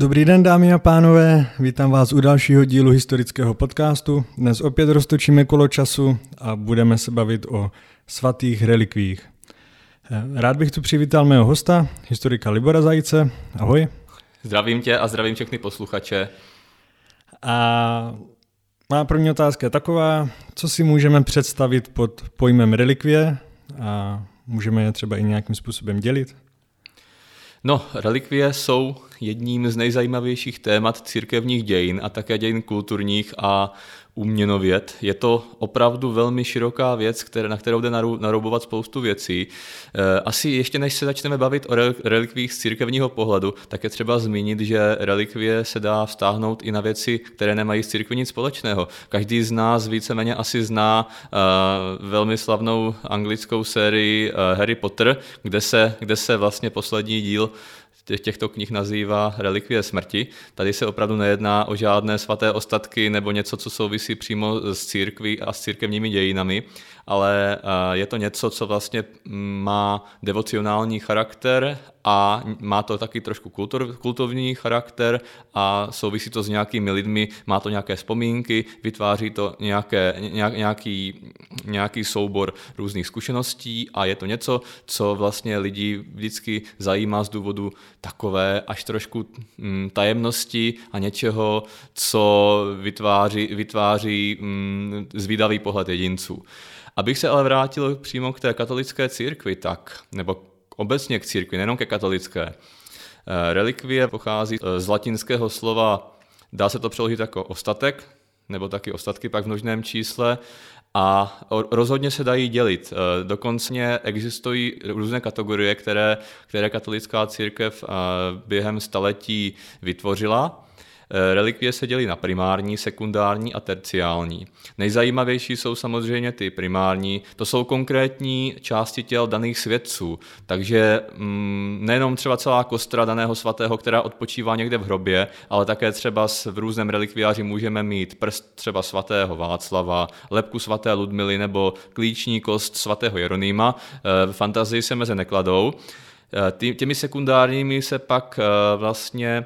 Dobrý den, dámy a pánové, vítám vás u dalšího dílu historického podcastu. Dnes opět roztočíme kolo času a budeme se bavit o svatých relikvích. Rád bych tu přivítal mého hosta, historika Libora Zajíce. Ahoj. Zdravím tě a zdravím všechny posluchače. A má první otázka je taková, co si můžeme představit pod pojmem relikvie a můžeme je třeba i nějakým způsobem dělit? No, relikvie jsou jedním z nejzajímavějších témat církevních dějin a také dějin kulturních a uměnověd. Je to opravdu velmi široká věc, na kterou jde naroubovat spoustu věcí. Eh, asi ještě než se začneme bavit o relikvích z církevního pohledu, tak je třeba zmínit, že relikvie se dá vztáhnout i na věci, které nemají s církví nic společného. Každý z nás víceméně asi zná uh, velmi slavnou anglickou sérii uh, Harry Potter, kde se, kde se vlastně poslední díl těchto knih nazývá relikvie smrti. Tady se opravdu nejedná o žádné svaté ostatky nebo něco, co souvisí přímo s církví a s církevními dějinami, ale eh, je to něco, co vlastně má devocionální charakter a má to taky trošku kultur, kultovní charakter a souvisí to s nějakými lidmi, má to nějaké vzpomínky, vytváří to nějaké, nějaký, nějaký soubor různých zkušeností a je to něco, co vlastně lidi vždycky zajímá z důvodu takové až trošku mm, tajemnosti a něčeho, co vytváří, vytváří mm, zvídavý pohled jedinců. Abych se ale vrátil přímo k té katolické církvi, tak, nebo obecně k církvi, nejenom ke katolické. Eh, relikvie pochází eh, z latinského slova, dá se to přeložit jako ostatek, nebo taky ostatky pak v množném čísle, a rozhodně se dají dělit. Eh, dokonce existují různé kategorie, které, které katolická církev během staletí vytvořila relikvie se dělí na primární, sekundární a terciální. Nejzajímavější jsou samozřejmě ty primární, to jsou konkrétní části těl daných svědců, takže mm, nejenom třeba celá kostra daného svatého, která odpočívá někde v hrobě, ale také třeba v různém relikviáři můžeme mít prst třeba svatého Václava, lepku svaté Ludmily nebo klíční kost svatého Jeronýma. Eh, v fantazii se meze nekladou. Eh, těmi sekundárními se pak vlastně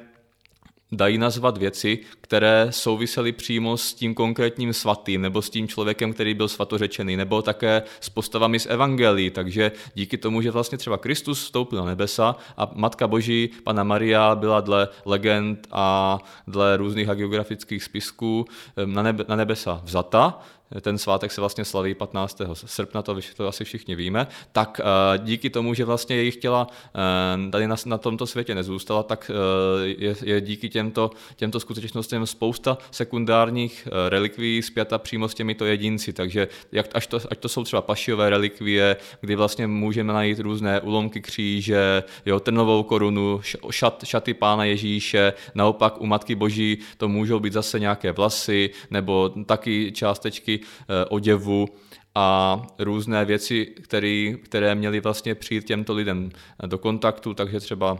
dají nazvat věci, které souvisely přímo s tím konkrétním svatým nebo s tím člověkem, který byl svatořečený, nebo také s postavami z Evangelii. Takže díky tomu, že vlastně třeba Kristus vstoupil na nebesa a Matka Boží, Pana Maria, byla dle legend a dle různých hagiografických spisků na, nebe, na nebesa vzata, ten svátek se vlastně slaví 15. srpna, to, to asi všichni víme, tak eh, díky tomu, že vlastně jejich těla eh, tady na, na tomto světě nezůstala, tak eh, je, je díky těmto, těmto skutečnostem spousta sekundárních relikví zpěta přímo s těmito jedinci, takže jak, až to, ať to jsou třeba pašiové relikvie, kdy vlastně můžeme najít různé ulomky kříže, jo, trnovou korunu, šat, šaty pána Ježíše, naopak u Matky Boží to můžou být zase nějaké vlasy, nebo taky částečky oděvu a různé věci, který, které měly vlastně přijít těmto lidem do kontaktu, takže třeba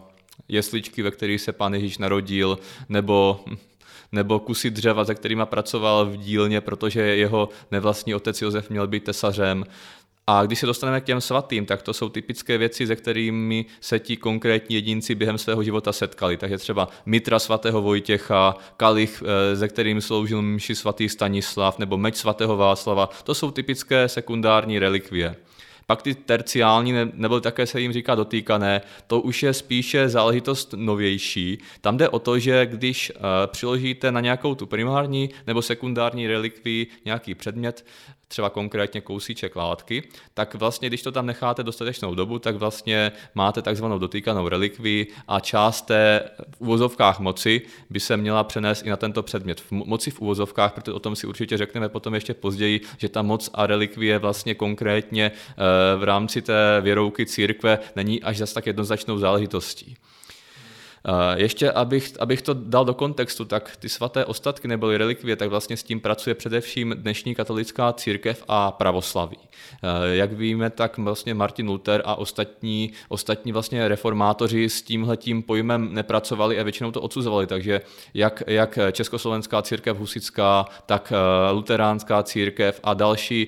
jesličky, ve kterých se pán Ježíš narodil, nebo nebo kusy dřeva, se kterými pracoval v dílně, protože jeho nevlastní otec Josef měl být tesařem. A když se dostaneme k těm svatým, tak to jsou typické věci, se kterými se ti konkrétní jedinci během svého života setkali. Takže třeba mitra svatého Vojtěcha, kalich, eh, ze kterým sloužil mši svatý Stanislav, nebo meč svatého Václava. To jsou typické sekundární relikvie. Pak ty terciální, nebo také se jim říká dotýkané, to už je spíše záležitost novější. Tam jde o to, že když uh, přiložíte na nějakou tu primární nebo sekundární relikvii nějaký předmět, třeba konkrétně kousíček látky, tak vlastně, když to tam necháte dostatečnou dobu, tak vlastně máte takzvanou dotýkanou relikvii a část té v úvozovkách moci by se měla přenést i na tento předmět. V moci v úvozovkách, protože o tom si určitě řekneme potom ještě později, že ta moc a relikvie vlastně konkrétně eh, v rámci té věrouky církve není až zas tak jednoznačnou záležitostí. Eh, ještě, abych, abych to dal do kontextu, tak ty svaté ostatky neboli relikvie, tak vlastně s tím pracuje především dnešní katolická církev a pravoslaví. Eh, jak víme, tak vlastně Martin Luther a ostatní, ostatní vlastně reformátoři s tímhletím pojmem nepracovali a většinou to odsuzovali, takže jak, jak Československá církev husická, tak eh, luteránská církev a další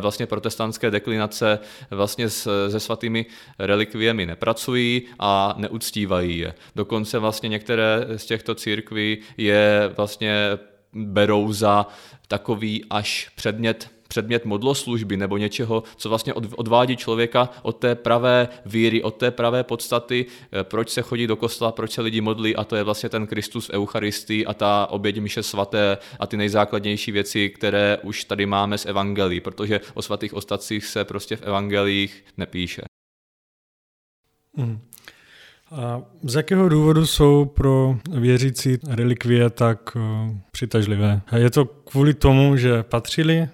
vlastně protestantské deklinace vlastně se svatými relikviemi nepracují a neuctívají je. Dokonce vlastně některé z těchto církví je vlastně berou za takový až předmět předmět modloslužby nebo něčeho, co vlastně odvádí člověka od té pravé víry, od té pravé podstaty, eh, proč se chodí do kostela, proč se lidi modlí a to je vlastně ten Kristus Eucharistii a ta oběť myše svaté a ty nejzákladnější věci, které už tady máme z Evangelií, protože o svatých ostatcích se prostě v Evangeliích nepíše. Mm. A z jakého důvodu jsou pro věřící relikvie tak uh, přitažlivé? Je to kvůli tomu, že patřili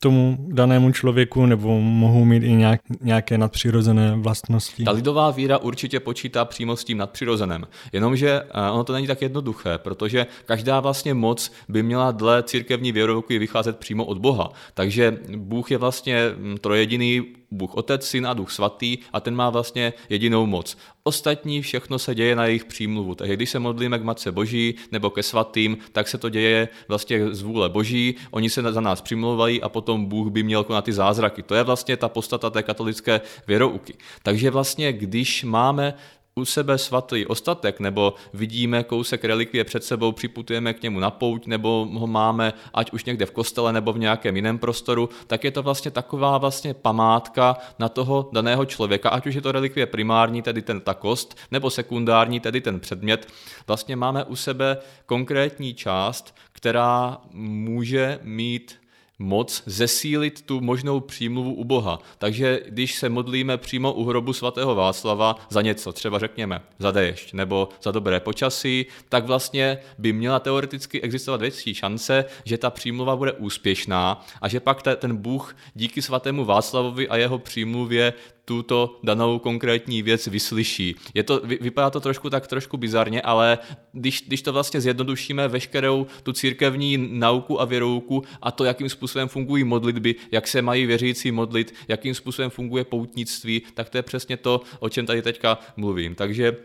tomu danému člověku nebo mohou mít i nějak, nějaké nadpřirozené vlastnosti? Ta lidová víra určitě počítá přímo s tím nadpřirozeném. Jenomže eh, ono to není tak jednoduché, protože každá vlastně moc by měla dle církevní věrovky vycházet přímo od Boha. Takže Bůh je vlastně hm, trojediný Bůh Otec, Syn a Duch Svatý a ten má vlastně jedinou moc. Ostatní všechno se děje na jejich přímluvu. Takže když se modlíme k Matce Boží nebo ke svatým, tak se to děje vlastně z vůle Boží, oni se za nás přimluvají a potom Bůh by měl konat ty zázraky. To je vlastně ta postata té katolické věrouky. Takže vlastně, když máme u sebe svatý ostatek, nebo vidíme kousek relikvie před sebou, připutujeme k němu na pouť, nebo ho máme ať už někde v kostele nebo v nějakém jiném prostoru, tak je to vlastně taková vlastně památka na toho daného člověka, ať už je to relikvie primární, tedy ten ta kost, nebo sekundární, tedy ten předmět. Vlastně máme u sebe konkrétní část, která může mít moc zesílit tu možnou přímluvu u Boha. Takže když se modlíme přímo u hrobu svatého Václava za něco, třeba řekněme za déšť nebo za dobré počasí, tak vlastně by měla teoreticky existovat větší šance, že ta přímluva bude úspěšná a že pak ten Bůh díky svatému Václavovi a jeho přímluvě tuto danou konkrétní věc vyslyší. Je to, vypadá to trošku tak trošku bizarně, ale když, když to vlastně zjednodušíme veškerou tu církevní nauku a věrouku a to, jakým způsobem fungují modlitby, jak se mají věřící modlit, jakým způsobem funguje poutnictví, tak to je přesně to, o čem tady teďka mluvím. Takže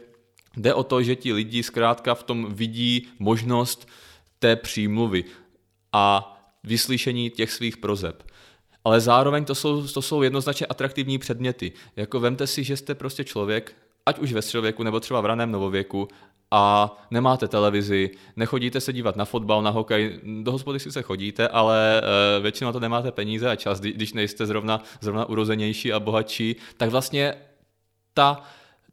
jde o to, že ti lidi zkrátka v tom vidí možnost té přímluvy a vyslyšení těch svých prozeb ale zároveň to jsou, to jsou jednoznačně atraktivní předměty. Jako vemte si, že jste prostě člověk, ať už ve středověku nebo třeba v raném novověku, a nemáte televizi, nechodíte se dívat na fotbal, na hokej, do hospody sice chodíte, ale e, většinou to nemáte peníze a čas, když nejste zrovna, zrovna urozenější a bohatší, tak vlastně ta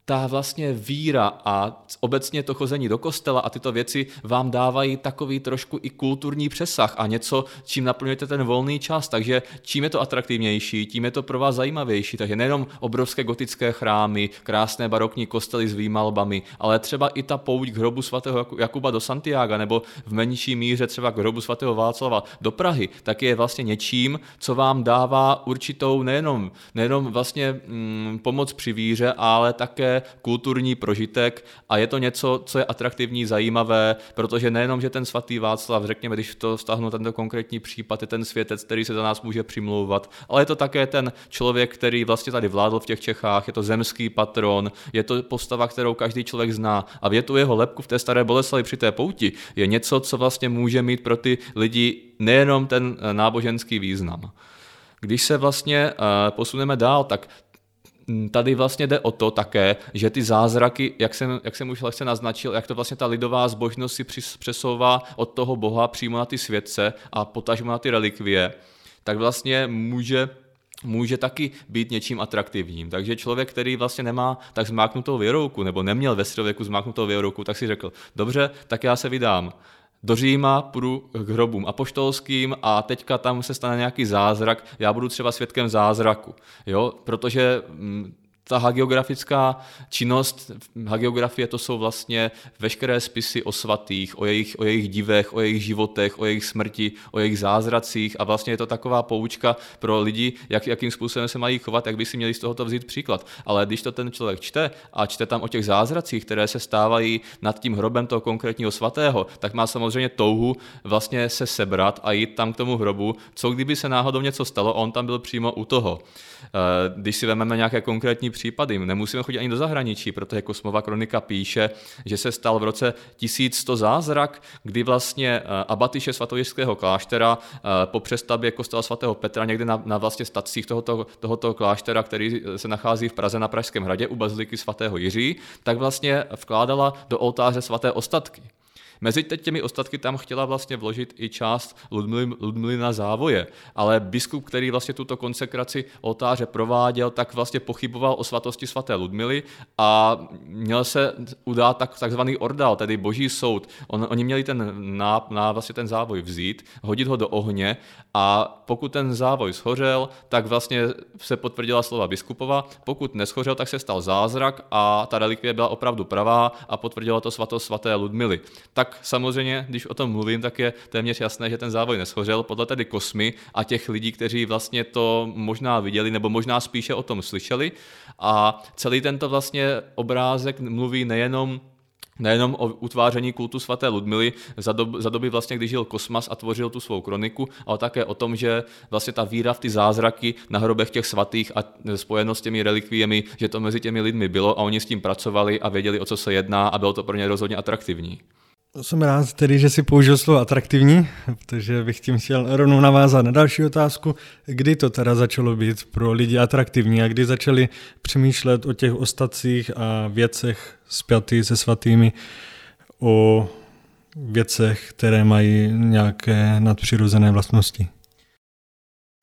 ta vlastně víra a obecně to chození do kostela a tyto věci vám dávají takový trošku i kulturní přesah a něco, čím naplňujete ten volný čas. Takže čím je to atraktivnější, tím je to pro vás zajímavější. Takže nejenom obrovské gotické chrámy, krásné barokní kostely s výmalbami, ale třeba i ta pouť k hrobu svatého Jakuba do Santiago nebo v menší míře třeba k hrobu svatého Václava do Prahy, tak je vlastně něčím, co vám dává určitou nejenom, nejenom vlastně mm, pomoc při víře, ale také kulturní prožitek a je to něco, co je atraktivní, zajímavé, protože nejenom, že ten svatý Václav, řekněme, když to vztahnu tento konkrétní případ, je ten světec, který se za nás může přimlouvat, ale je to také ten člověk, který vlastně tady vládl v těch Čechách, je to zemský patron, je to postava, kterou každý člověk zná a je tu jeho lepku v té staré Boleslavi při té pouti je něco, co vlastně může mít pro ty lidi nejenom ten eh, náboženský význam. Když se vlastně uh, posuneme dál, tak tady vlastně jde o to také, že ty zázraky, jak jsem, jak jsem už lehce naznačil, jak to vlastně ta lidová zbožnost si přesouvá od toho Boha přímo na ty světce a potažmo na ty relikvie, tak vlastně může může taky být něčím atraktivním. Takže člověk, který vlastně nemá tak zmáknutou věrouku, nebo neměl ve středověku zmáknutou věrouku, tak si řekl, dobře, tak já se vydám do Říma, půjdu k hrobům apoštolským a teďka tam se stane nějaký zázrak, já budu třeba svědkem zázraku, jo, protože mm, ta hagiografická činnost, hagiografie to jsou vlastně veškeré spisy o svatých, o jejich, o jejich divech, o jejich životech, o jejich smrti, o jejich zázracích a vlastně je to taková poučka pro lidi, jak, jakým způsobem se mají chovat, jak by si měli z tohoto vzít příklad. Ale když to ten člověk čte a čte tam o těch zázracích, které se stávají nad tím hrobem toho konkrétního svatého, tak má samozřejmě touhu vlastně se sebrat a jít tam k tomu hrobu, co kdyby se náhodou něco stalo a on tam byl přímo u toho. Eh, když si vezmeme nějaké konkrétní případy. Nemusíme chodit ani do zahraničí, protože Kosmova kronika píše, že se stal v roce 1100 zázrak, kdy vlastně eh, abatyše svatojiřského kláštera eh, po přestavbě kostela svatého Petra někde na, na vlastně stacích tohoto, tohoto kláštera, který se nachází v Praze na Pražském hradě u baziliky svatého Jiří, tak vlastně vkládala do oltáře svaté ostatky. Mezi těmi ostatky tam chtěla vlastně vložit i část Ludmilina závoje, ale biskup, který vlastně tuto konsekraci oltáře prováděl, tak vlastně pochyboval o svatosti svaté Ludmily a měl se udát tak, takzvaný ordal, tedy boží soud. On, oni měli ten, na, na vlastně ten závoj vzít, hodit ho do ohně a pokud ten závoj shořel, tak vlastně se potvrdila slova biskupova, pokud neschořel, tak se stal zázrak a ta relikvie byla opravdu pravá a potvrdila to svatost svaté Ludmily. Tak samozřejmě, když o tom mluvím, tak je téměř jasné, že ten závoj neschořel. Podle tedy kosmy a těch lidí, kteří vlastně to možná viděli, nebo možná spíše o tom slyšeli. A celý tento vlastně obrázek mluví nejenom nejenom o utváření kultu svaté Ludmily za, dob, za doby vlastně, když žil Kosmas a tvořil tu svou kroniku, ale také o tom, že vlastně ta víra v ty zázraky na hrobech těch svatých a spojeno s těmi relikviemi, že to mezi těmi lidmi bylo a oni s tím pracovali a věděli, o co se jedná a bylo to pro ně rozhodně atraktivní. Jsem rád tedy, že si použil slovo atraktivní, protože bych tím chtěl rovnou navázat na další otázku. Kdy to teda začalo být pro lidi atraktivní a kdy začali přemýšlet o těch ostatcích a věcech spjatých se svatými, o věcech, které mají nějaké nadpřirozené vlastnosti?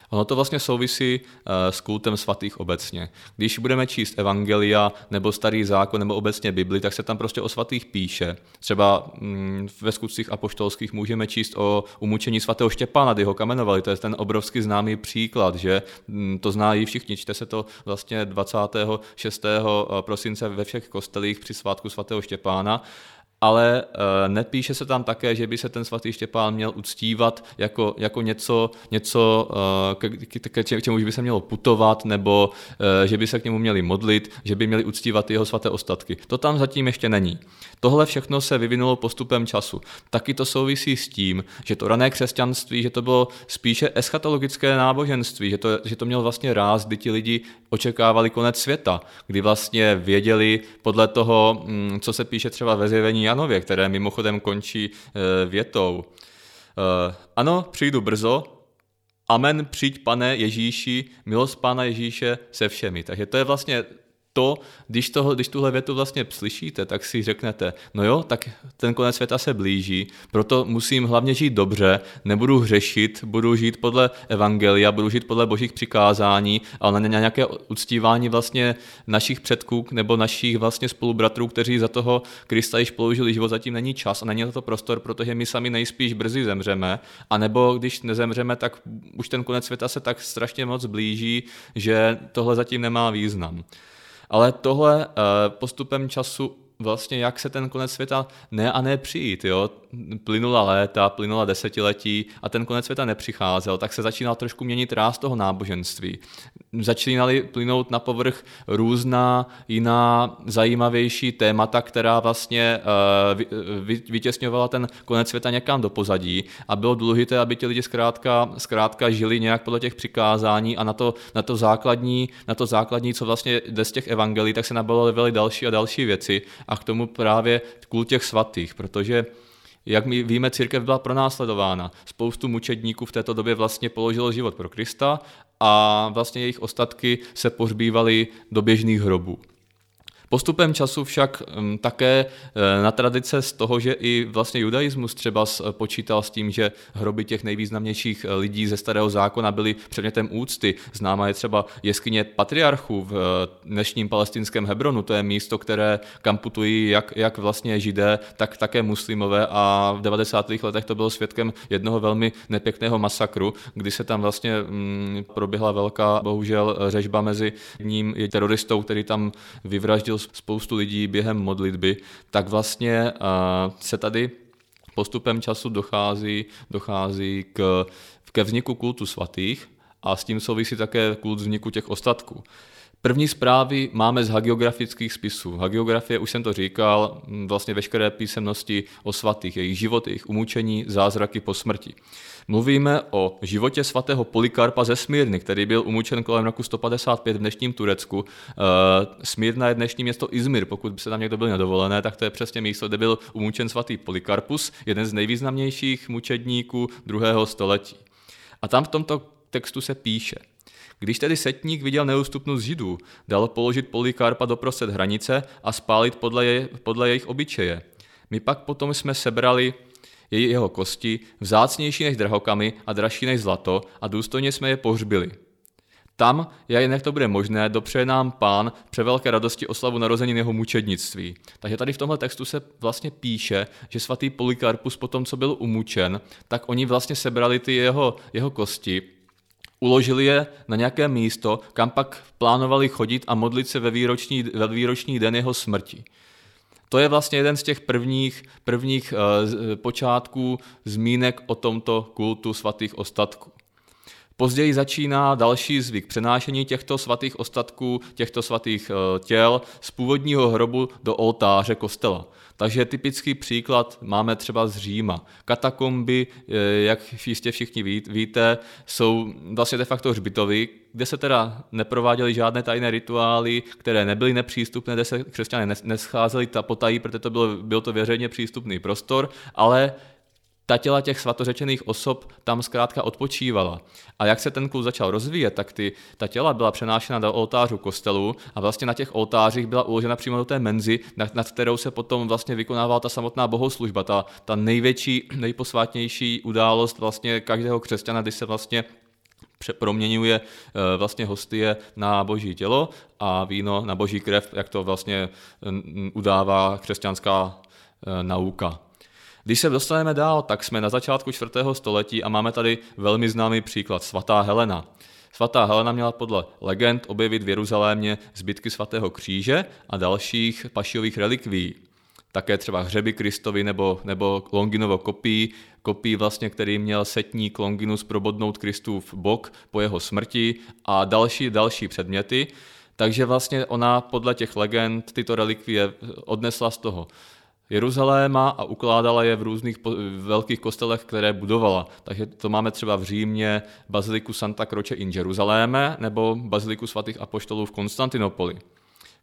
Ono to vlastně souvisí eh, s kultem svatých obecně. Když budeme číst Evangelia nebo Starý zákon nebo obecně Bibli, tak se tam prostě o svatých píše. Třeba mm, ve skutcích apoštolských můžeme číst o umučení svatého Štěpána, kdy ho kamenovali. To je ten obrovský známý příklad, že mm, to znají všichni. Čte se to vlastně 26. Eh, prosince ve všech kostelích při svátku svatého Štěpána ale uh, nepíše se tam také, že by se ten svatý Štěpán měl uctívat jako, jako něco, něco uh, k, k, k čemu by se mělo putovat, nebo uh, že by se k němu měli modlit, že by měli uctívat jeho svaté ostatky. To tam zatím ještě není. Tohle všechno se vyvinulo postupem času. Taky to souvisí s tím, že to rané křesťanství, že to bylo spíše eschatologické náboženství, že to, že to měl vlastně ráz, kdy ti lidi očekávali konec světa, kdy vlastně věděli podle toho, mm, co se píše třeba ve zjevení Janově, které mimochodem končí eh, větou. Eh, ano, přijdu brzo, Amen, přijď pane Ježíši, milost pána Ježíše se všemi. Takže to je vlastně to, když, toho, když tuhle větu vlastně slyšíte, tak si řeknete, no jo, tak ten konec světa se blíží, proto musím hlavně žít dobře, nebudu hřešit, budu žít podle evangelia, budu žít podle božích přikázání, ale na nějaké uctívání vlastně našich předků nebo našich vlastně spolubratrů, kteří za toho Krista již položili život, zatím není čas a není na to prostor, protože my sami nejspíš brzy zemřeme, a nebo když nezemřeme, tak už ten konec světa se tak strašně moc blíží, že tohle zatím nemá význam. Ale tohle eh, postupem času vlastně jak se ten konec světa ne a ne přijít. Jo? Plynula léta, plynula desetiletí a ten konec světa nepřicházel, tak se začínal trošku měnit ráz toho náboženství. Začínaly plynout na povrch různá jiná zajímavější témata, která vlastně uh, vytěsňovala ten konec světa někam do pozadí a bylo důležité, aby ti lidi zkrátka, zkrátka žili nějak podle těch přikázání a na to, na to základní, na to základní, co vlastně jde z těch evangelí, tak se nabalovaly další a další věci a k tomu právě kult těch svatých, protože jak my víme, církev byla pronásledována. Spoustu mučedníků v této době vlastně položilo život pro Krista a vlastně jejich ostatky se pohřbívaly do běžných hrobů. Postupem času však také e, na tradice z toho, že i vlastně judaismus třeba počítal s tím, že hroby těch nejvýznamnějších e, lidí ze starého zákona byly předmětem úcty. Známa je třeba jeskyně patriarchů v dnešním palestinském Hebronu, to je místo, které kam putují jak, jak vlastně židé, tak také muslimové a v 90. letech to bylo svědkem jednoho velmi nepěkného masakru, kdy se tam vlastně mm, proběhla velká, bohužel, řežba mezi ním teroristou, který tam vyvraždil spoustu lidí během modlitby, tak vlastně se tady postupem času dochází, dochází k, ke vzniku kultu svatých a s tím souvisí také kult vzniku těch ostatků. První zprávy máme z hagiografických spisů. Hagiografie, už jsem to říkal, vlastně veškeré písemnosti o svatých, jejich život, jejich umučení, zázraky po smrti. Mluvíme o životě svatého Polikarpa ze Smírny, který byl umučen kolem roku 155 v dnešním Turecku. Eh, Smírna je dnešní město Izmir, pokud by se tam někdo byl nedovolené, tak to je přesně místo, kde byl umučen svatý Polikarpus, jeden z nejvýznamnějších mučedníků druhého století. A tam v tomto textu se píše – když tedy setník viděl neústupnost židů, dal položit Polikarpa doprostřed hranice a spálit podle, je, podle jejich obyčeje. My pak potom jsme sebrali jeho kosti, vzácnější než drahokamy a dražší než zlato a důstojně jsme je pohřbili. Tam, jak to bude možné, dopřeje nám pán pře velké radosti oslavu narození jeho mučednictví. Takže tady v tomhle textu se vlastně píše, že svatý Polikarpus po tom, co byl umučen, tak oni vlastně sebrali ty jeho, jeho kosti Uložili je na nějaké místo, kam pak plánovali chodit a modlit se ve výroční, ve výroční den jeho smrti. To je vlastně jeden z těch prvních, prvních uh, počátků zmínek o tomto kultu svatých ostatků. Později začíná další zvyk přenášení těchto svatých ostatků, těchto svatých uh, těl z původního hrobu do oltáře kostela. Takže typický příklad máme třeba z Říma. Katakomby, eh, jak jistě všichni víte, jsou vlastně de facto hřbitovy, kde se teda neprováděly žádné tajné rituály, které nebyly nepřístupné, kde se křesťané nescházeli potají, protože to byl, byl to veřejně přístupný prostor, ale ta těla těch svatořečených osob tam zkrátka odpočívala. A jak se ten kult začal rozvíjet, tak ty, ta těla byla přenášena do oltářů kostelu a vlastně na těch oltářích byla uložena přímo do té menzy, nad, nad kterou se potom vlastně vykonávala ta samotná bohoslužba, ta, ta největší, nejposvátnější událost vlastně každého křesťana, kdy se vlastně proměňuje eh, vlastně hostie na boží tělo a víno na boží krev, jak to vlastně udává křesťanská eh, nauka. Když se dostaneme dál, tak jsme na začátku 4. století a máme tady velmi známý příklad, svatá Helena. Svatá Helena měla podle legend objevit v Jeruzalémě zbytky svatého kříže a dalších pašiových relikví. Také třeba hřeby Kristovi nebo, nebo Longinovo kopí, kopí vlastně, který měl setník Longinus probodnout Kristův bok po jeho smrti a další, další předměty. Takže vlastně ona podle těch legend tyto relikvie odnesla z toho Jeruzaléma a ukládala je v různých velkých kostelech, které budovala. Takže to máme třeba v Římě baziliku Santa Croce in Jeruzaléme nebo baziliku svatých apoštolů v Konstantinopoli.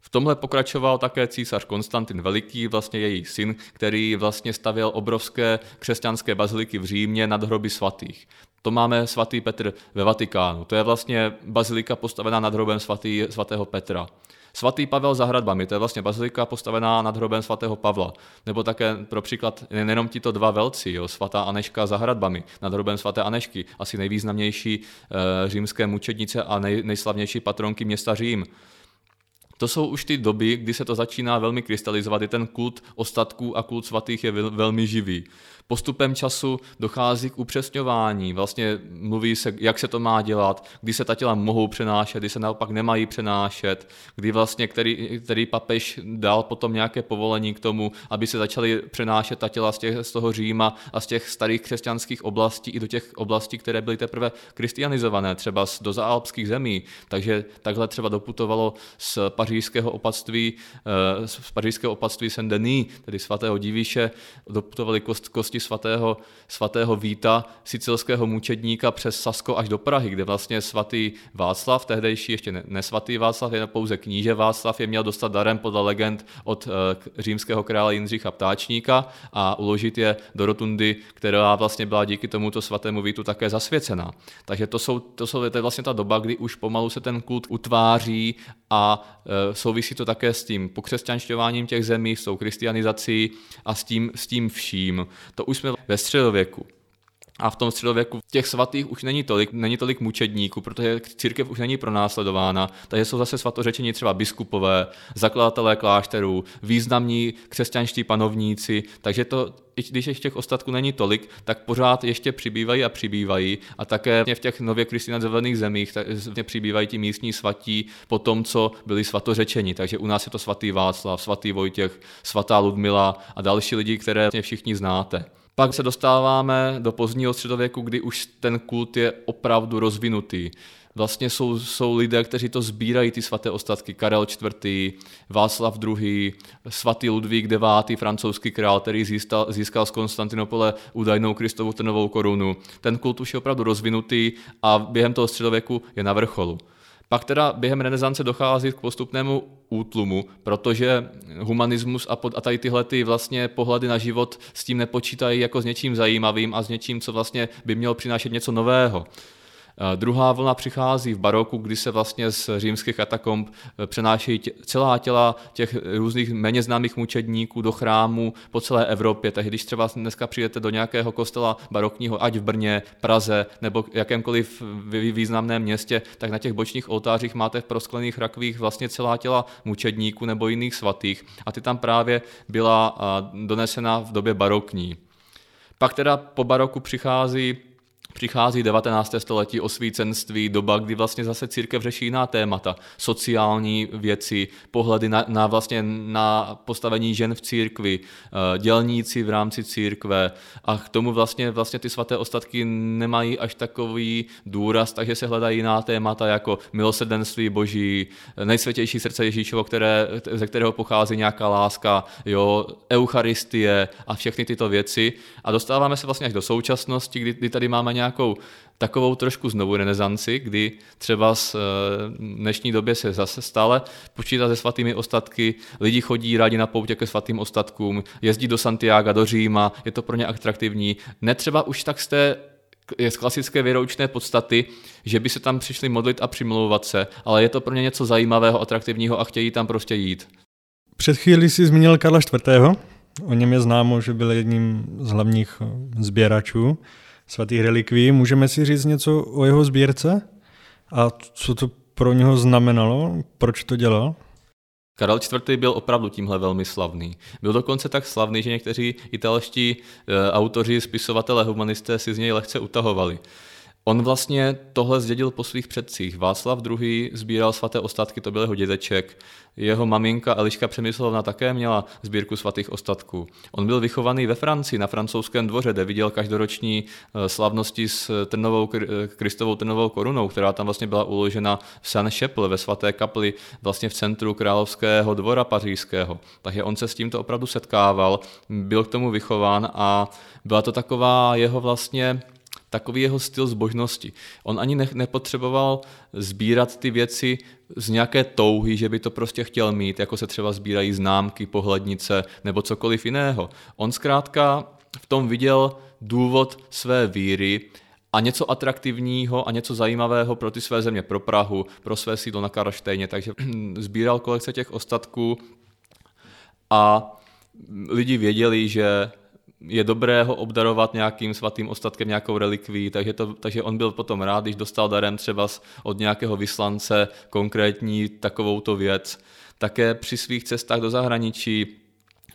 V tomhle pokračoval také císař Konstantin Veliký, vlastně její syn, který vlastně stavěl obrovské křesťanské baziliky v Římě nad hroby svatých. To máme svatý Petr ve Vatikánu. To je vlastně bazilika postavená nad hrobem svatý, svatého Petra. Svatý Pavel za hradbami, to je vlastně bazilika postavená nad hrobem svatého Pavla. Nebo také pro příklad nejenom tito dva velci, jo, svatá Aneška za hradbami, nad hrobem svaté Anešky, asi nejvýznamnější e, římské mučednice a nej, nejslavnější patronky města Řím. To jsou už ty doby, kdy se to začíná velmi krystalizovat, kdy ten kult ostatků a kult svatých je velmi živý. Postupem času dochází k upřesňování, vlastně mluví se, jak se to má dělat, kdy se ta těla mohou přenášet, kdy se naopak nemají přenášet, kdy vlastně který, který papež dal potom nějaké povolení k tomu, aby se začaly přenášet ta těla z, těch, z toho Říma a z těch starých křesťanských oblastí i do těch oblastí, které byly teprve kristianizované, třeba do zaalpských zemí. Takže takhle třeba doputovalo z pařížského opatství, eh, z pařížského opatství Saint-Denis, tedy svatého divíše, doputovali kost, kosti kosti svatého, svatého Víta, sicilského mučedníka přes Sasko až do Prahy, kde vlastně svatý Václav, tehdejší ještě ne, nesvatý Václav, je pouze kníže Václav, je měl dostat darem podle legend od e, římského krále Jindřicha Ptáčníka a uložit je do rotundy, která vlastně byla díky tomuto svatému Vítu také zasvěcená. Takže to, jsou, to, jsou, to je vlastně ta doba, kdy už pomalu se ten kult utváří a e, souvisí to také s tím pokřesťanšťováním těch zemí, s tou kristianizací a s tím, s tím vším. To už jsme ve středověku. A v tom středověku těch svatých už není tolik, není tolik mučedníků, protože církev už není pronásledována, takže jsou zase svatořečení třeba biskupové, zakladatelé klášterů, významní křesťanští panovníci, takže to, i když ještě těch ostatků není tolik, tak pořád ještě přibývají a přibývají a také v těch nově kristinizovaných zemích tak přibývají ti místní svatí po tom, co byli svatořečeni. Takže u nás je to svatý Václav, svatý Vojtěch, svatá Ludmila a další lidi, které všichni znáte. Pak se dostáváme do pozdního středověku, kdy už ten kult je opravdu rozvinutý. vlastně jsou, jsou lidé, kteří to sbírají, ty svaté ostatky. Karel IV., Václav II., svatý Ludvík IX., francouzský král, který získal, získal z Konstantinopole údajnou Kristovu trnovou korunu. Ten kult už je opravdu rozvinutý a během toho středověku je na vrcholu. Pak teda během renesance dochází k postupnému útlumu, protože humanismus a, pod, a tady tyhle ty vlastně pohledy na život s tím nepočítají jako s něčím zajímavým a s něčím, co vlastně by mělo přinášet něco nového. Eh, druhá vlna přichází v baroku, kdy se vlastně z římských katakomb eh, přenášejí tě, celá těla těch různých méně známých mučedníků do chrámů po celé Evropě. Takže když třeba dneska přijdete do nějakého kostela barokního, ať v Brně, Praze nebo jakémkoliv významném městě, tak na těch bočních oltářích máte v prosklených rakvích vlastně celá těla mučedníků nebo jiných svatých. A ty tam právě byla eh, donesena v době barokní. Pak teda po baroku přichází Přichází 19. století osvícenství, doba, kdy vlastně zase církev řeší jiná témata, sociální věci, pohledy na, na vlastně na postavení žen v církvi, eh, dělníci v rámci církve a k tomu vlastně, vlastně ty svaté ostatky nemají až takový důraz, takže se hledají jiná témata jako milosrdenství boží, nejsvětější srdce Ježíšovo, které, ze kterého pochází nějaká láska, jo, eucharistie a všechny tyto věci a dostáváme se vlastně až do současnosti, kdy, kdy tady máme nějak nějakou takovou trošku znovu renesanci, kdy třeba v eh, dnešní době se zase stále počítá se svatými ostatky, lidi chodí rádi na poutě ke svatým ostatkům, jezdí do Santiago, do Říma, je to pro ně atraktivní. Netřeba už tak z té je z klasické věroučné podstaty, že by se tam přišli modlit a přimlouvat se, ale je to pro ně něco zajímavého, atraktivního a chtějí tam prostě jít. Před chvíli jsi zmínil Karla IV. O něm je známo, že byl jedním z hlavních sběračů svatých relikví. Můžeme si říct něco o jeho sbírce? A co to pro něho znamenalo? Proč to dělal? Karel IV. byl opravdu tímhle velmi slavný. Byl dokonce tak slavný, že někteří italští e, autoři, spisovatelé, humanisté si z něj lehce utahovali. On vlastně tohle zdědil po svých předcích. Václav II. sbíral svaté ostatky, to byl jeho dědeček. Jeho maminka Eliška Přemyslovna také měla sbírku svatých ostatků. On byl vychovaný ve Francii, na francouzském dvoře, kde viděl každoroční eh, slavnosti s trnovou, eh, Kristovou trnovou korunou, která tam vlastně byla uložena v Saint-Chapelle, ve svaté kapli, vlastně v centru královského dvora pařížského. Takže on se s tímto opravdu setkával, byl k tomu vychován a byla to taková jeho vlastně takový jeho styl zbožnosti. On ani ne, nepotřeboval sbírat ty věci z nějaké touhy, že by to prostě chtěl mít, jako se třeba sbírají známky, pohlednice nebo cokoliv jiného. On zkrátka v tom viděl důvod své víry a něco atraktivního a něco zajímavého pro ty své země, pro Prahu, pro své sídlo na Karlštejně, takže sbíral kolekce těch ostatků a lidi věděli, že je dobré ho obdarovat nějakým svatým ostatkem, nějakou relikví, takže, to, takže on byl potom rád, když dostal darem třeba od nějakého vyslance konkrétní takovouto věc. Také při svých cestách do zahraničí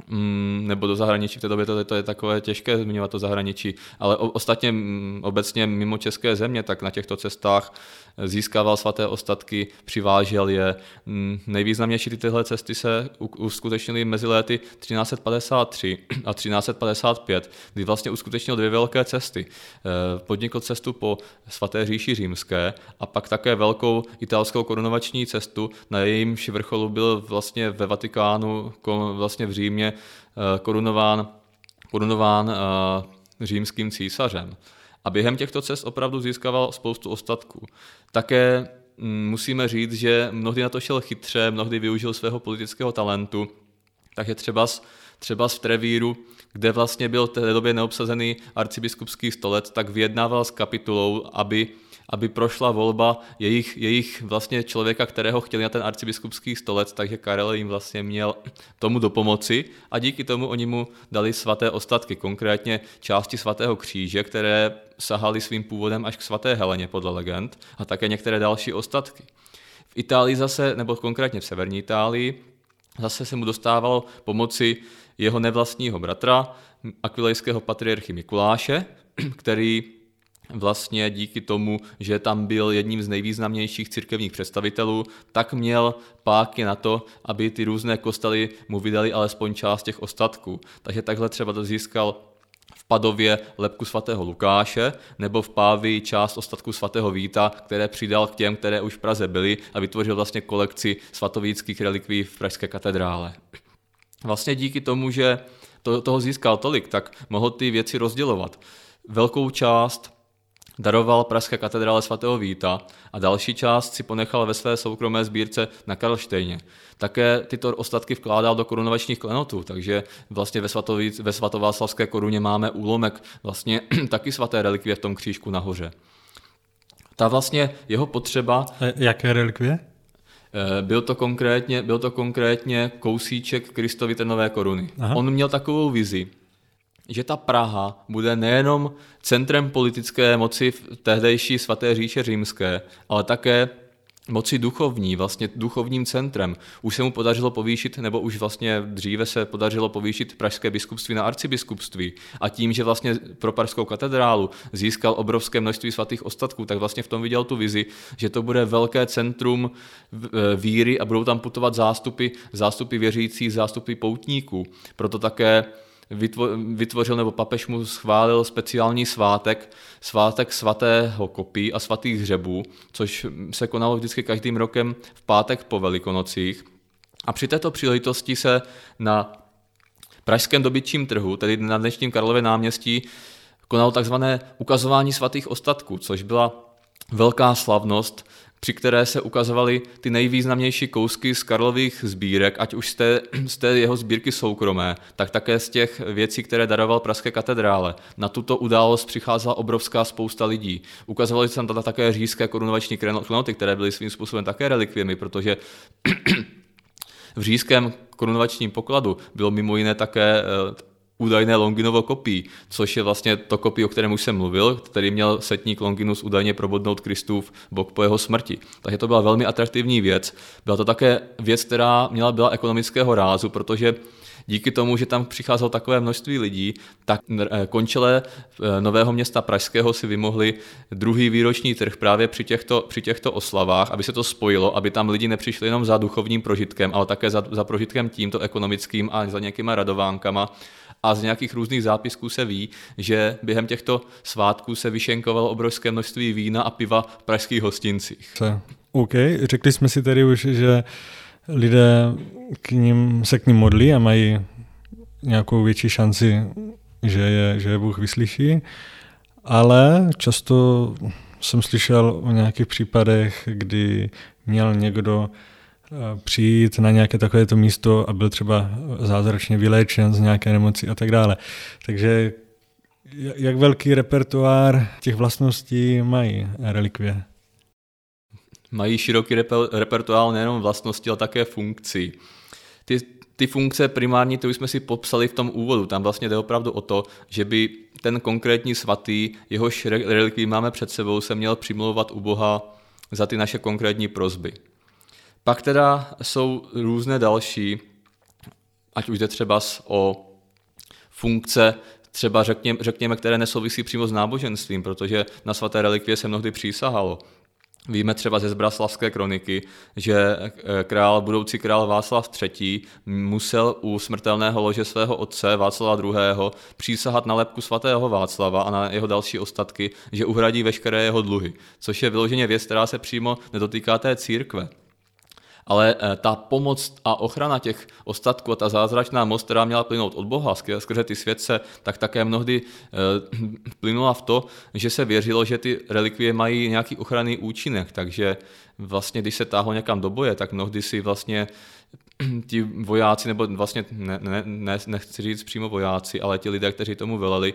Mm, nebo do zahraničí, v té době to, to je takové těžké zmiňovat to zahraničí, ale o, ostatně mm, obecně mimo české země, tak na těchto cestách získával svaté ostatky, přivážel je. Mm, nejvýznamnější tyhle cesty se uskutečnily mezi léty 1353 a 1355, kdy vlastně uskutečnil dvě velké cesty. Eh, podnikl cestu po svaté říši římské a pak také velkou italskou korunovační cestu, na jejímž vrcholu byl vlastně ve Vatikánu, vlastně v Římě Eh, korunován, korunován eh, římským císařem. A během těchto cest opravdu získával spoustu ostatků. Také mm, musíme říct, že mnohdy na to šel chytře, mnohdy využil svého politického talentu, takže třeba, třeba v Trevíru, kde vlastně byl v té době neobsazený arcibiskupský stolec, tak vyjednával s kapitulou, aby aby prošla volba jejich, jejich vlastně člověka, kterého chtěli na ten arcibiskupský stolec, takže Karel jim vlastně měl tomu do pomoci a díky tomu oni mu dali svaté ostatky, konkrétně části svatého kříže, které sahaly svým původem až k svaté Heleně podle legend a také některé další ostatky. V Itálii zase, nebo konkrétně v severní Itálii, zase se mu dostávalo pomoci jeho nevlastního bratra, akvilejského patriarchy Mikuláše, který vlastně díky tomu, že tam byl jedním z nejvýznamnějších církevních představitelů, tak měl páky na to, aby ty různé kostely mu vydali alespoň část těch ostatků. Takže takhle třeba to získal v Padově lepku svatého Lukáše nebo v Pávi část ostatku svatého Víta, které přidal k těm, které už v Praze byly a vytvořil vlastně kolekci svatovíckých relikví v Pražské katedrále. Vlastně díky tomu, že to, toho získal tolik, tak mohl ty věci rozdělovat. Velkou část daroval Pražské katedrále svatého Víta a další část si ponechal ve své soukromé sbírce na Karlštejně. Také tyto ostatky vkládal do korunovačních klenotů, takže vlastně ve, Svatovíc, ve svatováclavské koruně máme úlomek vlastně taky svaté relikvie v tom křížku nahoře. Ta vlastně jeho potřeba... Jaké relikvie? Eh, byl to konkrétně, byl to konkrétně kousíček Kristovy nové koruny. Aha. On měl takovou vizi, že ta Praha bude nejenom centrem politické moci v tehdejší svaté říše římské, ale také moci duchovní, vlastně duchovním centrem. Už se mu podařilo povýšit, nebo už vlastně dříve se podařilo povýšit pražské biskupství na arcibiskupství. A tím, že vlastně pro pražskou katedrálu získal obrovské množství svatých ostatků, tak vlastně v tom viděl tu vizi, že to bude velké centrum e, víry a budou tam putovat zástupy, zástupy věřících, zástupy poutníků. Proto také vytvořil nebo papež mu schválil speciální svátek, svátek svatého kopí a svatých hřebů, což se konalo vždycky každým rokem v pátek po Velikonocích. A při této příležitosti se na pražském dobytčím trhu, tedy na dnešním Karlově náměstí, konalo takzvané ukazování svatých ostatků, což byla velká slavnost, při které se ukazovaly ty nejvýznamnější kousky z Karlových sbírek, ať už z té, z té jeho sbírky soukromé, tak také z těch věcí, které daroval Pražské katedrále. Na tuto událost přicházela obrovská spousta lidí. Ukazovaly se tam také říjské korunovační klenoty, které byly svým způsobem také relikviemi, protože v říjském korunovačním pokladu bylo mimo jiné také eh, údajné Longinovo kopí, což je vlastně to kopí, o kterém už jsem mluvil, který měl setník Longinus údajně probodnout Kristův bok po jeho smrti. Takže to byla velmi atraktivní věc. Byla to také věc, která měla byla ekonomického rázu, protože díky tomu, že tam přicházelo takové množství lidí, tak eh, končelé eh, Nového města Pražského si vymohli druhý výroční trh právě při těchto, při těchto oslavách, aby se to spojilo, aby tam lidi nepřišli jenom za duchovním prožitkem, ale také za, za prožitkem tímto ekonomickým a za nějakýma radovánkama a z nějakých různých zápisků se ví, že během těchto svátků se vyšenkovalo obrovské množství vína a piva v pražských hostincích. OK, řekli jsme si tedy už, že lidé k ním, se k ním modlí a mají nějakou větší šanci, že je, že je Bůh vyslyší, ale často jsem slyšel o nějakých případech, kdy měl někdo přijít na nějaké takovéto místo a byl třeba zázračně vyléčen z nějaké nemoci a tak dále. Takže jak velký repertoár těch vlastností mají relikvie? Mají široký repertoár nejenom vlastnosti, ale také funkcí. Ty, ty funkce primární, to už jsme si popsali v tom úvodu. Tam vlastně jde opravdu o to, že by ten konkrétní svatý, jehož relikví máme před sebou, se měl přimlouvat u Boha za ty naše konkrétní prozby. Pak teda jsou různé další, ať už jde třeba o funkce, třeba řekněme, řekněme, které nesouvisí přímo s náboženstvím, protože na svaté relikvie se mnohdy přísahalo. Víme třeba ze Zbraslavské kroniky, že eh, král, budoucí král Václav III. musel u smrtelného lože svého otce Václava II. přísahat na lepku svatého Václava a na jeho další ostatky, že uhradí veškeré jeho dluhy, což je vyloženě věc, která se přímo nedotýká té církve ale eh, ta pomoc a ochrana těch ostatků a ta zázračná moc, která měla plynout od Boha skrze ty světce, tak také mnohdy eh, plynula v to, že se věřilo, že ty relikvie mají nějaký ochranný účinek, takže vlastně, když se táhlo někam do boje, tak mnohdy si vlastně ti vojáci, nebo vlastně ne, ne, ne, nechci říct přímo vojáci, ale ti lidé, kteří tomu veleli,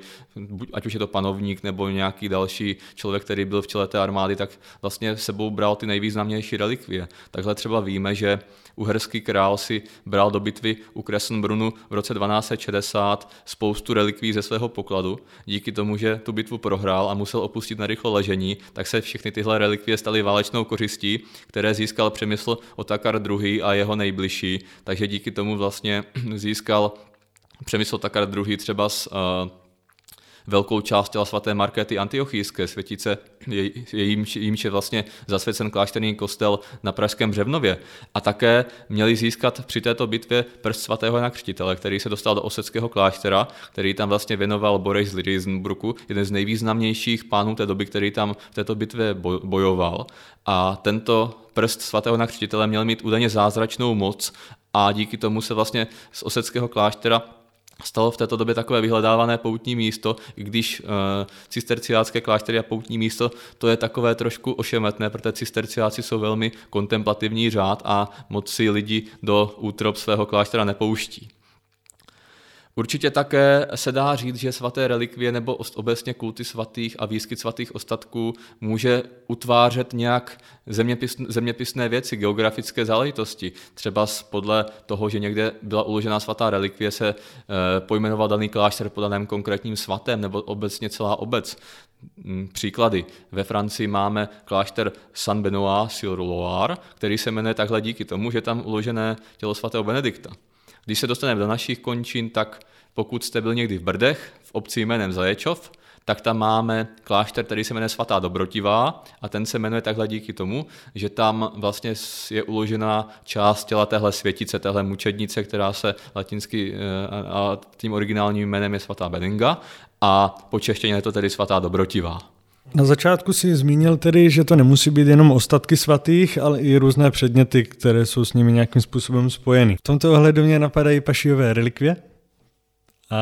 ať už je to panovník nebo nějaký další člověk, který byl v čele té armády, tak vlastně sebou bral ty nejvýznamnější relikvie. Takhle třeba víme, že uherský král si bral do bitvy u Kressenbrunu v roce 1260 spoustu relikví ze svého pokladu. Díky tomu, že tu bitvu prohrál a musel opustit na rychlo ležení, tak se všechny tyhle relikvie staly válečnou kořistí, které získal přemysl Otakar II. a jeho nejbližší. Takže díky tomu vlastně získal přemysl Otakar II. třeba z uh, velkou část těla svaté Markéty Antiochijské, světice, jejímž, jejímž je vlastně zasvěcen klášterní kostel na Pražském Břevnově. A také měli získat při této bitvě prst svatého Jana Křtitele, který se dostal do Oseckého kláštera, který tam vlastně věnoval Boris z Lirizenbruku, jeden z nejvýznamnějších pánů té doby, který tam v této bitvě bojoval. A tento prst svatého Jana Křtitele měl mít údajně zázračnou moc a díky tomu se vlastně z Oseckého kláštera stalo v této době takové vyhledávané poutní místo, i když uh, cisterciácké kláštery a poutní místo, to je takové trošku ošemetné, protože cisterciáci jsou velmi kontemplativní řád a moc si lidi do útrop svého kláštera nepouští. Určitě také se dá říct, že svaté relikvie nebo obecně kulty svatých a výskyt svatých ostatků může utvářet nějak zeměpis, zeměpisné věci, geografické záležitosti. Třeba podle toho, že někde byla uložena svatá relikvie, se e, pojmenoval daný klášter po daném konkrétním svatém nebo obecně celá obec. Mm, příklady. Ve Francii máme klášter Saint Benoît sur Loire, který se jmenuje takhle díky tomu, že tam uložené tělo svatého Benedikta. Když se dostaneme do našich končin, tak pokud jste byl někdy v Brdech, v obci jménem Zaječov, tak tam máme klášter, který se jmenuje Svatá Dobrotivá a ten se jmenuje takhle díky tomu, že tam vlastně je uložena část těla téhle světice, téhle mučednice, která se latinsky eh, a tím originálním jménem je Svatá Beninga a po češtině je to tedy Svatá Dobrotivá. Na začátku si zmínil tedy, že to nemusí být jenom ostatky svatých, ale i různé předměty, které jsou s nimi nějakým způsobem spojeny. V tomto ohledu mě napadají pašiové relikvie. A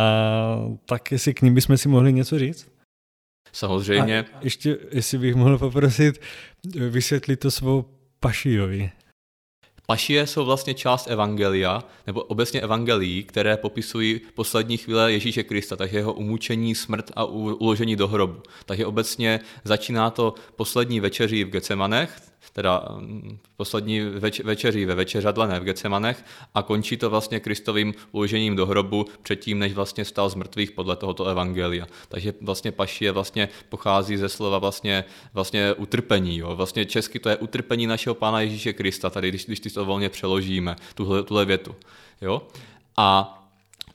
tak jestli k ním bychom si mohli něco říct? Samozřejmě. A ještě, jestli bych mohl poprosit, vysvětlit to svou pašijovi. Pašie jsou vlastně část evangelia, nebo obecně evangelií, které popisují poslední chvíle Ježíše Krista, takže jeho umučení, smrt a uložení do hrobu. Takže obecně začíná to poslední večeří v Gecemanech, teda mm, poslední več- večeří ve večeřadle, ne v Gecemanech, a končí to vlastně Kristovým uložením do hrobu předtím, než vlastně stal z mrtvých podle tohoto evangelia. Takže vlastně pašie vlastně pochází ze slova vlastně, vlastně utrpení. Jo. Vlastně česky to je utrpení našeho Pána Ježíše Krista, tady když, když to volně přeložíme, tuhle, tuhle větu. Jo. A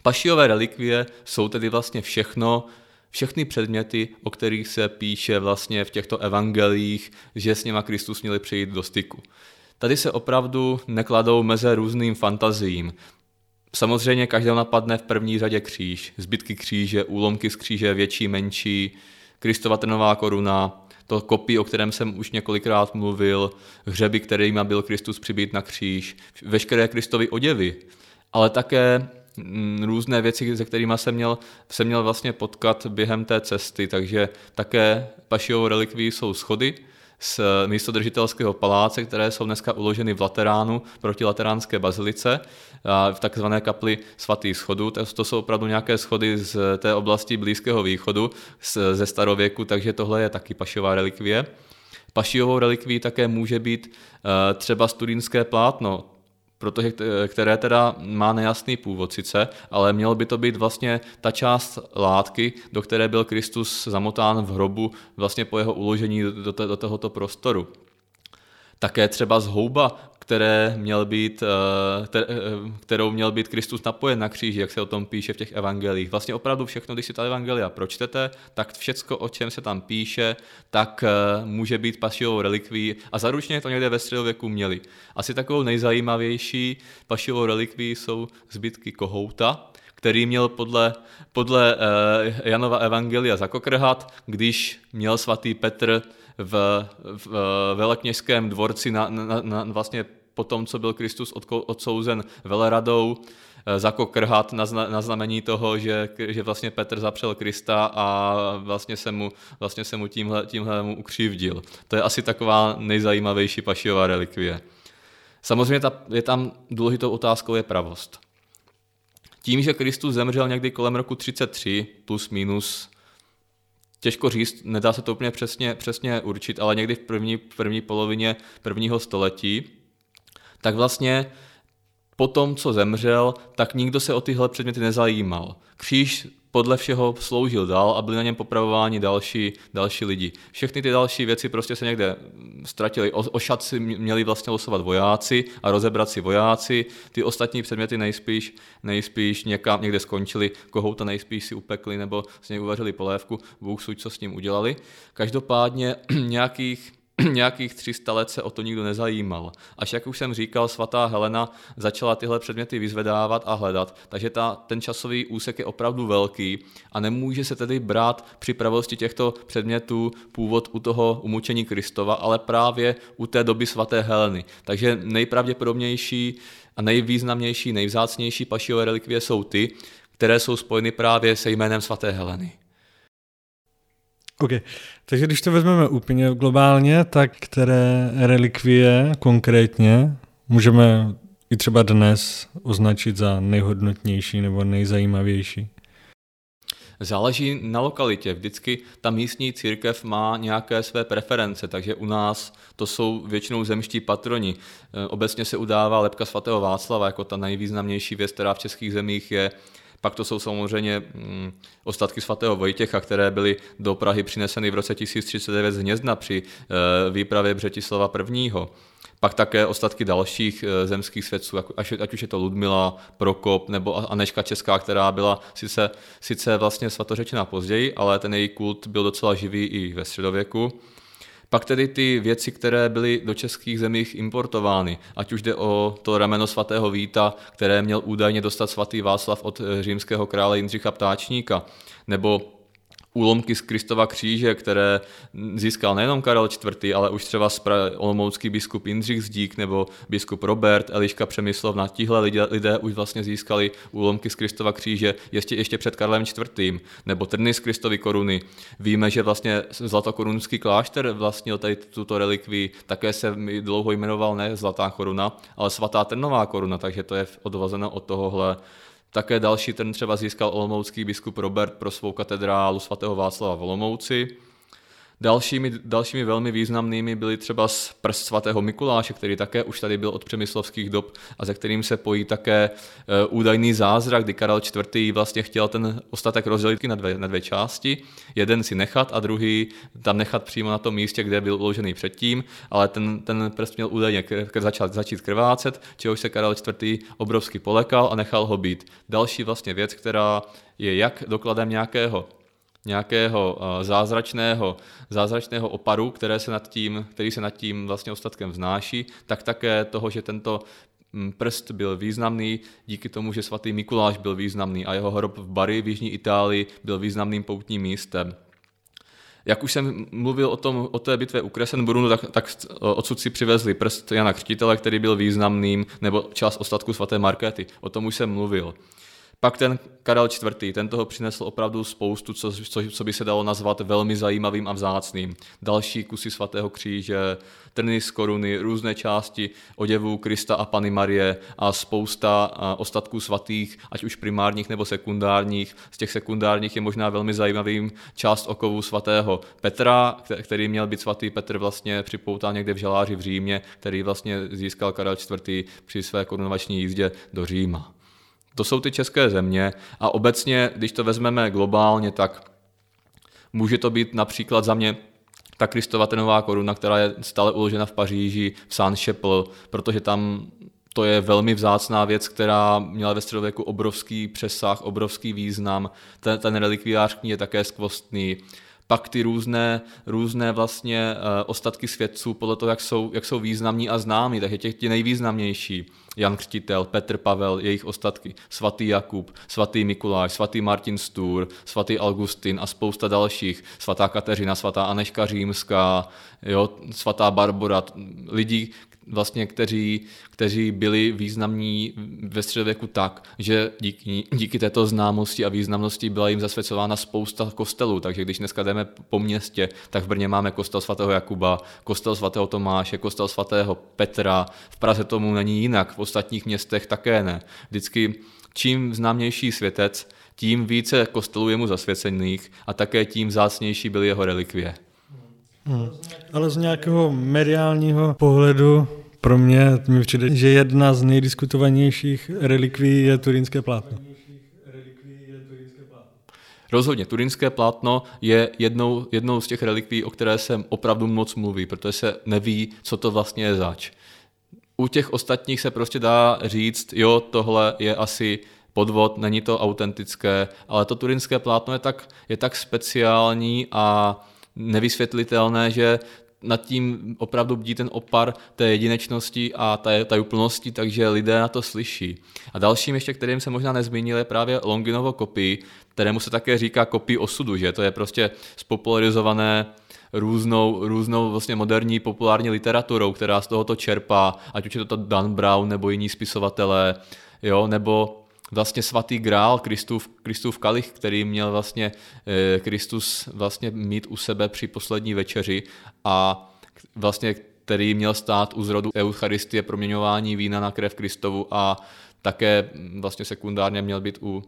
pašiové relikvie jsou tedy vlastně všechno, všechny předměty, o kterých se píše vlastně v těchto evangelích, že s nima Kristus měli přijít do styku. Tady se opravdu nekladou meze různým fantazím. Samozřejmě každého napadne v první řadě kříž, zbytky kříže, úlomky z kříže, větší, menší, Kristova trnová koruna, to kopí, o kterém jsem už několikrát mluvil, hřeby, kterými byl Kristus přibít na kříž, veškeré Kristovy oděvy, ale také různé věci, se kterými jsem měl, jsem měl vlastně potkat během té cesty, takže také pašiovou relikví jsou schody z místodržitelského paláce, které jsou dneska uloženy v Lateránu proti Lateránské bazilice, v takzvané kapli svatých schodů. To jsou opravdu nějaké schody z té oblasti Blízkého východu, ze starověku, takže tohle je taky pašiová relikvie. Pašiovou relikví také může být eh, třeba studínské plátno, protože které teda má nejasný původ sice, ale mělo by to být vlastně ta část látky, do které byl Kristus zamotán v hrobu vlastně po jeho uložení do, do tohoto prostoru. Také třeba z houba, které měl být, eh, eh, kterou měl být Kristus napojen na kříži, jak se o tom píše v těch evangelích. Vlastně opravdu všechno, když si ta evangelia pročtete, tak všecko, o čem se tam píše, tak eh, může být pašiovou relikví a zaručně to někde ve středověku měli. Asi takovou nejzajímavější pašiovou relikví jsou zbytky kohouta, který měl podle, podle Janova evangelia zakokrhat, když měl svatý Petr v, v velekněžském dvorci na, na, na, vlastně po tom, co byl Kristus odsouzen veleradou, eh, zakokrhat na, na znamení toho, že, že vlastně Petr zapřel Krista a vlastně se mu, vlastně se mu tímhle, tímhle mu ukřivdil. To je asi taková nejzajímavější pašiová relikvie. Samozřejmě ta, je tam důležitou otázkou je pravost. Tím, že Kristus zemřel někdy kolem roku 33 plus minus těžko říct, nedá se to úplně přesně, přesně určit, ale někdy v první, první polovině prvního století, tak vlastně po tom, co zemřel, tak nikdo se o tyhle předměty nezajímal. Kříž podle všeho sloužil dál a byli na něm popravováni další, další lidi. Všechny ty další věci prostě se někde ztratily. O, o měli vlastně losovat vojáci a rozebrat si vojáci. Ty ostatní předměty nejspíš, nejspíš někam, někde skončili, kohouta nejspíš si upekli nebo z něj uvařili polévku. Bůh suď, co s ním udělali. Každopádně nějakých nějakých 300 let se o to nikdo nezajímal. Až jak už jsem říkal, svatá Helena začala tyhle předměty vyzvedávat a hledat, takže ta, ten časový úsek je opravdu velký a nemůže se tedy brát při pravosti těchto předmětů původ u toho umučení Kristova, ale právě u té doby svaté Heleny. Takže nejpravděpodobnější a nejvýznamnější, nejvzácnější pašiové relikvie jsou ty, které jsou spojeny právě se jménem svaté Heleny. OK, takže když to vezmeme úplně globálně, tak které relikvie konkrétně můžeme i třeba dnes označit za nejhodnotnější nebo nejzajímavější? Záleží na lokalitě. Vždycky ta místní církev má nějaké své preference, takže u nás to jsou většinou zemští patroni. E, obecně se udává lepka svatého Václava jako ta nejvýznamnější věc, která v českých zemích je pak to jsou samozřejmě mm, ostatky svatého Vojtěcha, které byly do Prahy přineseny v roce 1039 z Hnězdna při e, výpravě Břetislava I. Pak také ostatky dalších e, zemských svědců, ať už je to Ludmila, Prokop nebo Aneška Česká, která byla sice, sice vlastně svatořečená později, ale ten její kult byl docela živý i ve středověku. Pak tedy ty věci, které byly do českých zemích importovány, ať už jde o to rameno svatého Víta, které měl údajně dostat svatý Václav od eh, římského krále Jindřicha Ptáčníka, nebo úlomky z Kristova kříže, které získal nejenom Karel IV., ale už třeba olomoucký biskup Jindřich Zdík nebo biskup Robert, Eliška Přemyslovna. Tihle lidé, lidé už vlastně získali úlomky z Kristova kříže ještě, ještě před Karlem IV. nebo trny z Kristovy koruny. Víme, že vlastně zlatokorunský klášter vlastnil tady tuto relikví, také se dlouho jmenoval ne Zlatá koruna, ale Svatá trnová koruna, takže to je odvozeno od tohohle také další ten třeba získal olomoucký biskup Robert pro svou katedrálu svatého Václava v Olomouci. Dalšími, dalšími velmi významnými byly třeba z prst svatého Mikuláše, který také už tady byl od přemyslovských dob a ze kterým se pojí také e, údajný zázrak, kdy Karel IV. vlastně chtěl ten ostatek rozdělit na dvě, na dvě části, jeden si nechat a druhý tam nechat přímo na tom místě, kde byl uložený předtím, ale ten, ten prst měl údajně začít, začít krvácet, čehož se Karel IV. obrovsky polekal a nechal ho být. Další vlastně věc, která je jak dokladem nějakého nějakého eh, zázračného, zázračného oparu, které se nad tím, který se nad tím vlastně ostatkem vznáší, tak také toho, že tento mm, prst byl významný díky tomu, že svatý Mikuláš byl významný a jeho hrob v Bari v jižní Itálii byl významným poutním místem. Jak už jsem mluvil o, tom, o té bitvě u Kresenbrunu, tak, tak odsud si přivezli prst Jana Křtitele, který byl významným, nebo část ostatku svaté Markéty. O tom už jsem mluvil. Pak ten Karel IV. ten toho přinesl opravdu spoustu, co, co, co by se dalo nazvat velmi zajímavým a vzácným. Další kusy svatého kříže, trny z koruny, různé části oděvů Krista a Pany Marie a spousta ostatků svatých, ať už primárních nebo sekundárních. Z těch sekundárních je možná velmi zajímavým část okovů svatého Petra, který měl být svatý Petr vlastně připoután někde v žaláři v Římě, který vlastně získal Karel IV. při své korunovační jízdě do Říma. To jsou ty české země a obecně, když to vezmeme globálně, tak může to být například za mě ta Kristova tenová koruna, která je stále uložena v Paříži, v Saint-Chapelle, protože tam to je velmi vzácná věc, která měla ve středověku obrovský přesah, obrovský význam. Ten, ten relikviář k ní je také skvostný pak ty různé, různé vlastně uh, ostatky svědců podle toho, jak jsou, jak jsou významní a známí, takže těch ti nejvýznamnější. Jan Křtitel, Petr Pavel, jejich ostatky, svatý Jakub, svatý Mikuláš, svatý Martin Stůr, svatý Augustin a spousta dalších, svatá Kateřina, svatá Aneška Římská, jo, svatá Barbara, lidí, vlastně, kteří, kteří byli významní ve středověku tak, že díky, díky této známosti a významnosti byla jim zasvěcována spousta kostelů, takže když dneska jdeme po městě, tak v Brně máme kostel svatého Jakuba, kostel svatého Tomáše, kostel svatého Petra, v Praze tomu není jinak, v ostatních městech také ne. Vždycky čím známější světec, tím více kostelů je mu zasvěcených a také tím zácnější byly jeho relikvie. Hmm. Ale z nějakého mediálního pohledu pro mě mi přijde, že jedna z nejdiskutovanějších relikví je turínské plátno. Rozhodně, turinské plátno je jednou, jednou z těch relikví, o které se opravdu moc mluví, protože se neví, co to vlastně je zač. U těch ostatních se prostě dá říct, jo, tohle je asi podvod, není to autentické, ale to turinské plátno je tak, je tak speciální a nevysvětlitelné, že nad tím opravdu bdí ten opar té jedinečnosti a té úplnosti, takže lidé na to slyší. A dalším ještě, kterým se možná nezmínil, je právě Longinovo kopii, kterému se také říká kopii osudu, že to je prostě spopularizované různou, různou vlastně moderní populární literaturou, která z tohoto čerpá, ať už je to Dan Brown nebo jiní spisovatelé, jo, nebo vlastně svatý grál, Kristův, Kristův kalich, který měl vlastně eh, Kristus vlastně mít u sebe při poslední večeři a vlastně který měl stát u zrodu Eucharistie, proměňování vína na krev Kristovu a také vlastně sekundárně měl být u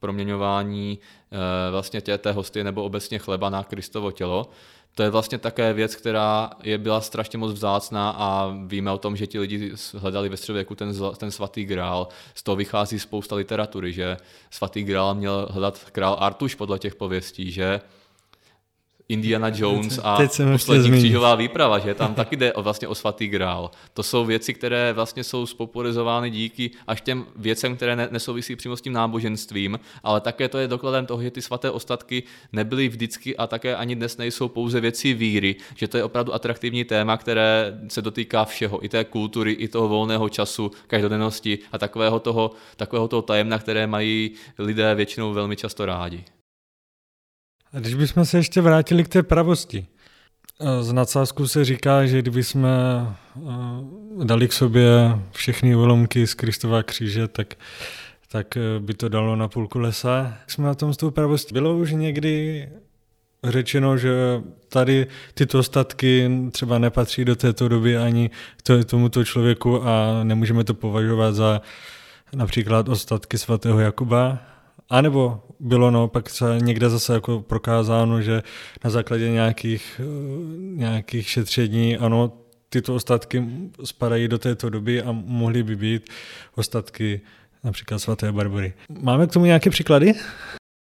proměňování eh, vlastně tě, té hosty nebo obecně chleba na Kristovo tělo to je vlastně také věc, která je byla strašně moc vzácná a víme o tom, že ti lidi hledali ve středověku ten, ten svatý grál. Z toho vychází spousta literatury, že svatý grál měl hledat král Artuš podle těch pověstí, že Indiana Jones a poslední křížová výprava, že tam taky jde o, vlastně o svatý grál. To jsou věci, které vlastně jsou spopularizovány díky až těm věcem, které ne, nesouvisí přímo s tím náboženstvím, ale také to je dokladem toho, že ty svaté ostatky nebyly vždycky a také ani dnes nejsou pouze věci víry, že to je opravdu atraktivní téma, které se dotýká všeho, i té kultury, i toho volného času, každodennosti a takového toho, takového toho tajemna, které mají lidé většinou velmi často rádi. A když bychom se ještě vrátili k té pravosti. Z nadsázku se říká, že kdyby jsme dali k sobě všechny ulomky z Kristova kříže, tak, tak e, by to dalo na půlku lesa. Jsme na tom s tou pravostí. Bylo už někdy řečeno, že tady tyto ostatky třeba nepatří do této doby ani tomuto člověku a nemůžeme to považovat za například ostatky svatého Jakuba, a nebo bylo naopak někde zase jako prokázáno, že na základě nějakých, eh, nějakých šetření, ano, tyto ostatky spadají do této doby a mohly by být ostatky například svaté Barbory. Máme k tomu nějaké příklady?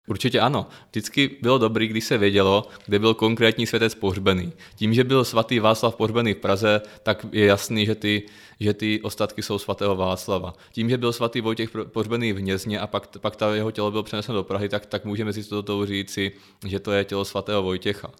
Určitě ano. Vždycky bylo dobrý, když se vědělo, kde byl konkrétní světec pohřbený. Tím, že byl svatý Václav pohřbený v Praze, tak je jasný, že ty, že ty ostatky jsou svatého Václava. Tím, že byl svatý Vojtěch pohřbený v Hnězně a pak, pak ta jeho tělo bylo přeneseno do Prahy, tak, tak můžeme si to říci, že to je tělo svatého Vojtěcha.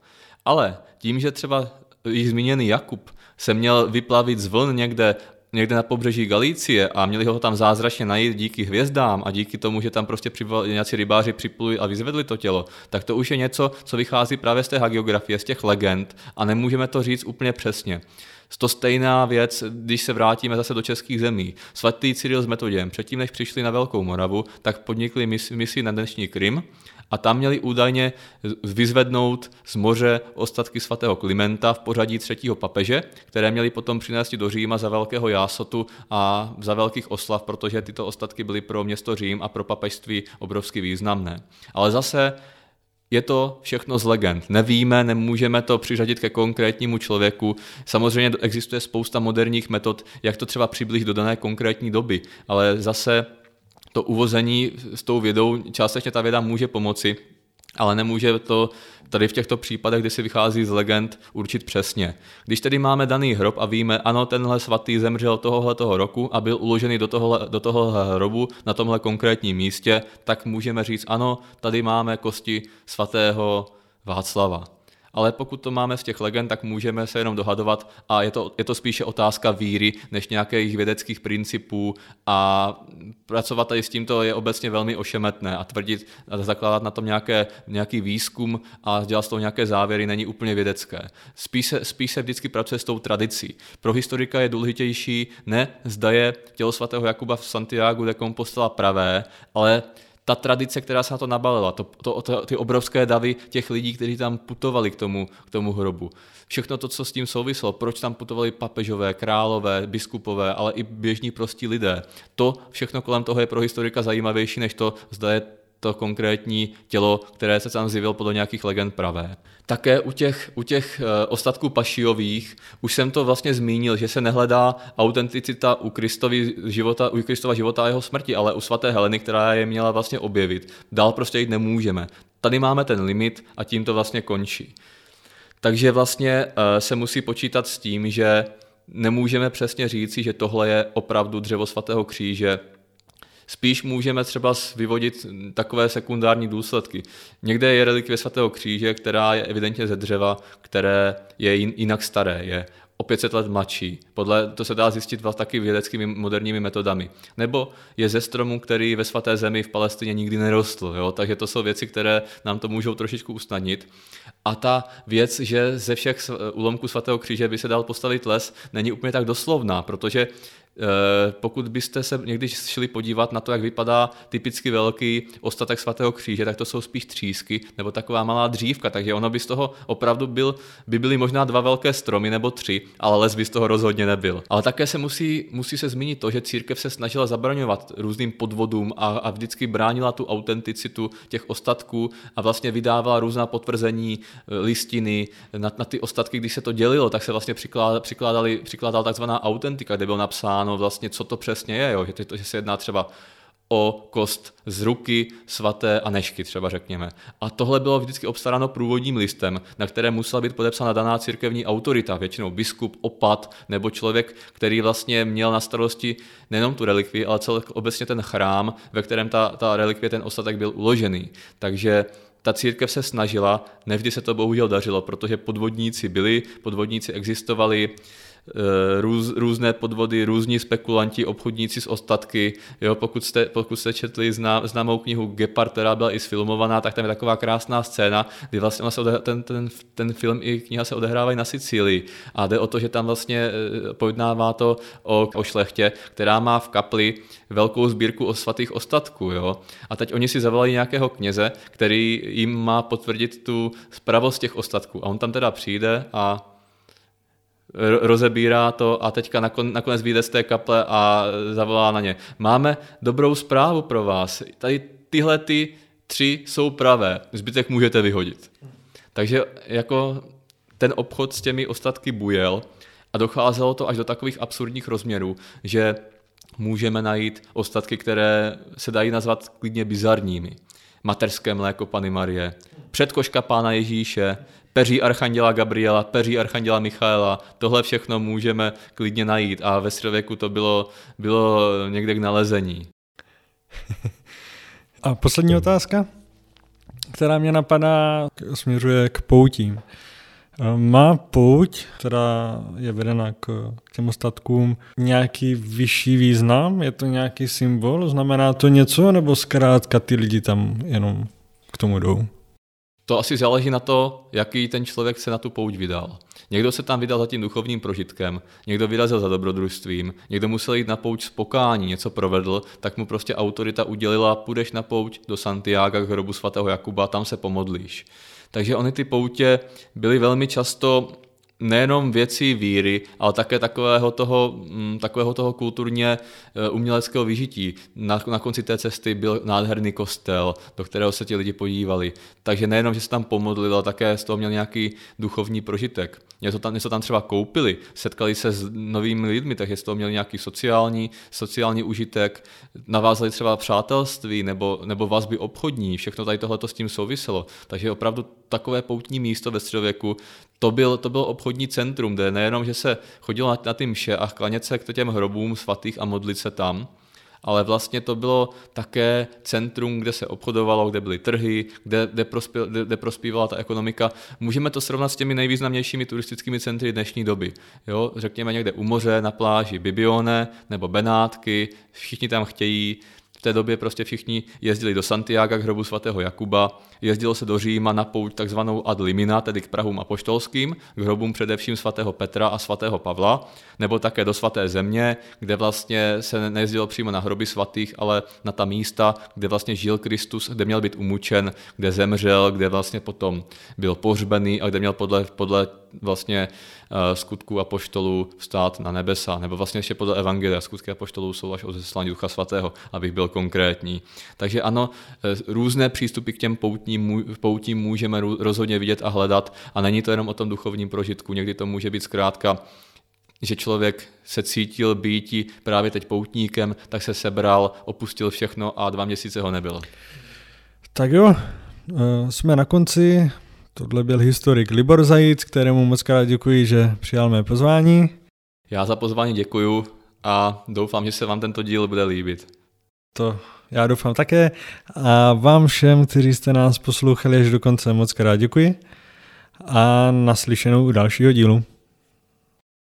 Ale tím, že třeba již zmíněný Jakub se měl vyplavit z vln někde někde na pobřeží Galície a měli ho tam zázračně najít díky hvězdám a díky tomu, že tam prostě nějací rybáři připluli a vyzvedli to tělo, tak to už je něco, co vychází právě z té hagiografie, z těch legend a nemůžeme to říct úplně přesně. To stejná věc, když se vrátíme zase do českých zemí. Svatý Cyril s Metoděm, předtím než přišli na Velkou Moravu, tak podnikli misi na dnešní Krym a tam měli údajně vyzvednout z moře ostatky svatého Klimenta v pořadí třetího papeže, které měli potom přinést do Říma za velkého jásotu a za velkých oslav, protože tyto ostatky byly pro město Řím a pro papežství obrovsky významné. Ale zase je to všechno z legend. Nevíme, nemůžeme to přiřadit ke konkrétnímu člověku. Samozřejmě existuje spousta moderních metod, jak to třeba přiblížit do dané konkrétní doby, ale zase to uvození s tou vědou, částečně ta věda může pomoci, ale nemůže to tady v těchto případech, kdy si vychází z legend, určit přesně. Když tedy máme daný hrob a víme, ano, tenhle svatý zemřel tohohle toho roku a byl uložený do tohohle, do tohohle hrobu na tomhle konkrétním místě, tak můžeme říct, ano, tady máme kosti svatého Václava ale pokud to máme z těch legend, tak můžeme se jenom dohadovat a je to, je to spíše otázka víry než nějakých vědeckých principů a pracovat tady s tímto je obecně velmi ošemetné a tvrdit a zakládat na tom nějaké, nějaký výzkum a dělat z toho nějaké závěry není úplně vědecké. Spíš se, spíš se vždycky pracuje s tou tradicí. Pro historika je důležitější ne zda je tělo svatého Jakuba v Santiago de Compostela pravé, ale ta tradice, která se na to nabalila, to, to, to, ty obrovské davy těch lidí, kteří tam putovali k tomu, k tomu hrobu. Všechno to, co s tím souvislo, proč tam putovali papežové, králové, biskupové, ale i běžní prostí lidé. To všechno kolem toho je pro historika zajímavější, než to, zda je to konkrétní tělo, které se tam zjevilo podle nějakých legend pravé. Také u těch, u těch eh, ostatků pašiových už jsem to vlastně zmínil, že se nehledá autenticita u, Kristovi života, u Kristova života a jeho smrti, ale u svaté Heleny, která je měla vlastně objevit. Dál prostě jít nemůžeme. Tady máme ten limit a tím to vlastně končí. Takže vlastně eh, se musí počítat s tím, že nemůžeme přesně říci, že tohle je opravdu dřevo svatého kříže, Spíš můžeme třeba vyvodit takové sekundární důsledky. Někde je relikvie svatého kříže, která je evidentně ze dřeva, které je jinak staré, je o 500 let mladší. Podle, to se dá zjistit taky vědeckými moderními metodami. Nebo je ze stromu, který ve svaté zemi v Palestině nikdy nerostl. Jo? Takže to jsou věci, které nám to můžou trošičku usnadnit. A ta věc, že ze všech úlomků svatého kříže by se dal postavit les, není úplně tak doslovná, protože pokud byste se někdy šli podívat na to, jak vypadá typicky velký ostatek svatého kříže, tak to jsou spíš třísky nebo taková malá dřívka, takže ono by z toho opravdu byl, by byly možná dva velké stromy nebo tři, ale les by z toho rozhodně nebyl. Ale také se musí, musí se zmínit to, že církev se snažila zabraňovat různým podvodům a, a vždycky bránila tu autenticitu těch ostatků a vlastně vydávala různá potvrzení, eh, listiny na, na ty ostatky, když se to dělilo, tak se vlastně přikládali, přikládala takzvaná autentika, kde bylo napsáno, popsáno vlastně, co to přesně je, jo? Že, to, že se jedná třeba o kost z ruky svaté Anešky, třeba řekněme. A tohle bylo vždycky obstaráno průvodním listem, na kterém musela být podepsána daná církevní autorita, většinou biskup, opat nebo člověk, který vlastně měl na starosti nejenom tu relikvi, ale celý obecně ten chrám, ve kterém ta, ta relikvie, ten ostatek byl uložený. Takže ta církev se snažila, nevždy se to bohužel dařilo, protože podvodníci byli, podvodníci existovali, růz, různé podvody, různí spekulanti, obchodníci s ostatky. Jo, pokud, jste, pokud jste četli zná, známou knihu Gepard, která byla i sfilmovaná, tak tam je taková krásná scéna, kdy vlastně se odehra, ten, ten, ten film i kniha se odehrávají na Sicílii. A jde o to, že tam vlastně eh, pojednává to o, o šlechtě, která má v kapli velkou sbírku o svatých ostatků. Jo? A teď oni si zavolali nějakého kněze, který jim má potvrdit tu spravost těch ostatků. A on tam teda přijde a rozebírá to a teďka nakonec vyjde z té kaple a zavolá na ně. Máme dobrou zprávu pro vás. Tady tyhle ty tři jsou pravé, zbytek můžete vyhodit. Takže jako ten obchod s těmi ostatky bujel a docházelo to až do takových absurdních rozměrů, že můžeme najít ostatky, které se dají nazvat klidně bizarními. Materské mléko Pany Marie, předkoška Pána Ježíše, peří Archanděla Gabriela, peří Archanděla Michaela, tohle všechno můžeme klidně najít a ve středověku to bylo, bylo někde k nalezení. A poslední otázka, která mě napadá, směřuje k poutím. Má pouť, která je vedena k, k těm ostatkům, nějaký vyšší význam? Je to nějaký symbol? Znamená to něco, nebo zkrátka ty lidi tam jenom k tomu jdou? To asi záleží na to, jaký ten člověk se na tu pouť vydal. Někdo se tam vydal za tím duchovním prožitkem, někdo vyrazil za dobrodružstvím, někdo musel jít na pouť z pokání, něco provedl, tak mu prostě autorita udělila, půjdeš na pouť do Santiago k hrobu svatého Jakuba, tam se pomodlíš. Takže ony ty poutě byly velmi často nejenom věcí víry, ale také takového toho, mm, takového toho kulturně eh, uměleckého vyžití. Na, na konci té cesty byl nádherný kostel, do kterého se ti lidi podívali. Takže nejenom, že se tam pomodlili, ale také z toho měl nějaký duchovní prožitek. Něco tam, něco tam třeba koupili, setkali se s novými lidmi, takže z toho měli nějaký sociální, sociální užitek, navázali třeba přátelství nebo, nebo vazby obchodní, všechno tady tohle s tím souviselo. Takže opravdu takové poutní místo ve středověku, to byl, to bylo obchodní centrum, kde nejenom, že se chodilo na, na ty mše a klanět se k těm hrobům svatých a modlit se tam, ale vlastně to bylo také centrum, kde se obchodovalo, kde byly trhy, kde, kde, prospěl, kde, kde prospívala ta ekonomika. Můžeme to srovnat s těmi nejvýznamnějšími turistickými centry dnešní doby. Jo? Řekněme někde u moře, na pláži Bibione nebo Benátky, všichni tam chtějí té době prostě všichni jezdili do Santiago k hrobu svatého Jakuba, jezdilo se do Říma na pouť takzvanou ad limina, tedy k Prahům apoštolským, k hrobům především svatého Petra a svatého Pavla, nebo také do svaté země, kde vlastně se nejezdilo přímo na hroby svatých, ale na ta místa, kde vlastně žil Kristus, kde měl být umučen, kde zemřel, kde vlastně potom byl pohřbený a kde měl podle, podle vlastně skutků a poštolů stát na nebesa, nebo vlastně ještě podle Evangelia skutky a poštolů jsou až o zeslání Ducha Svatého, abych byl konkrétní. Takže ano, eh, různé přístupy k těm poutním, poutím můžeme rozhodně vidět a hledat a není to jenom o tom duchovním prožitku. Někdy to může být zkrátka že člověk se cítil býti právě teď poutníkem, tak se sebral, opustil všechno a dva měsíce ho nebylo. Tak jo, eh, jsme na konci. Tohle byl historik Libor Zajíc, kterému moc krát děkuji, že přijal mé pozvání. Já za pozvání děkuju a doufám, že se vám tento díl bude líbit. To já doufám také. A vám všem, kteří jste nás poslouchali až do konce, moc krát děkuji. A naslyšenou u dalšího dílu.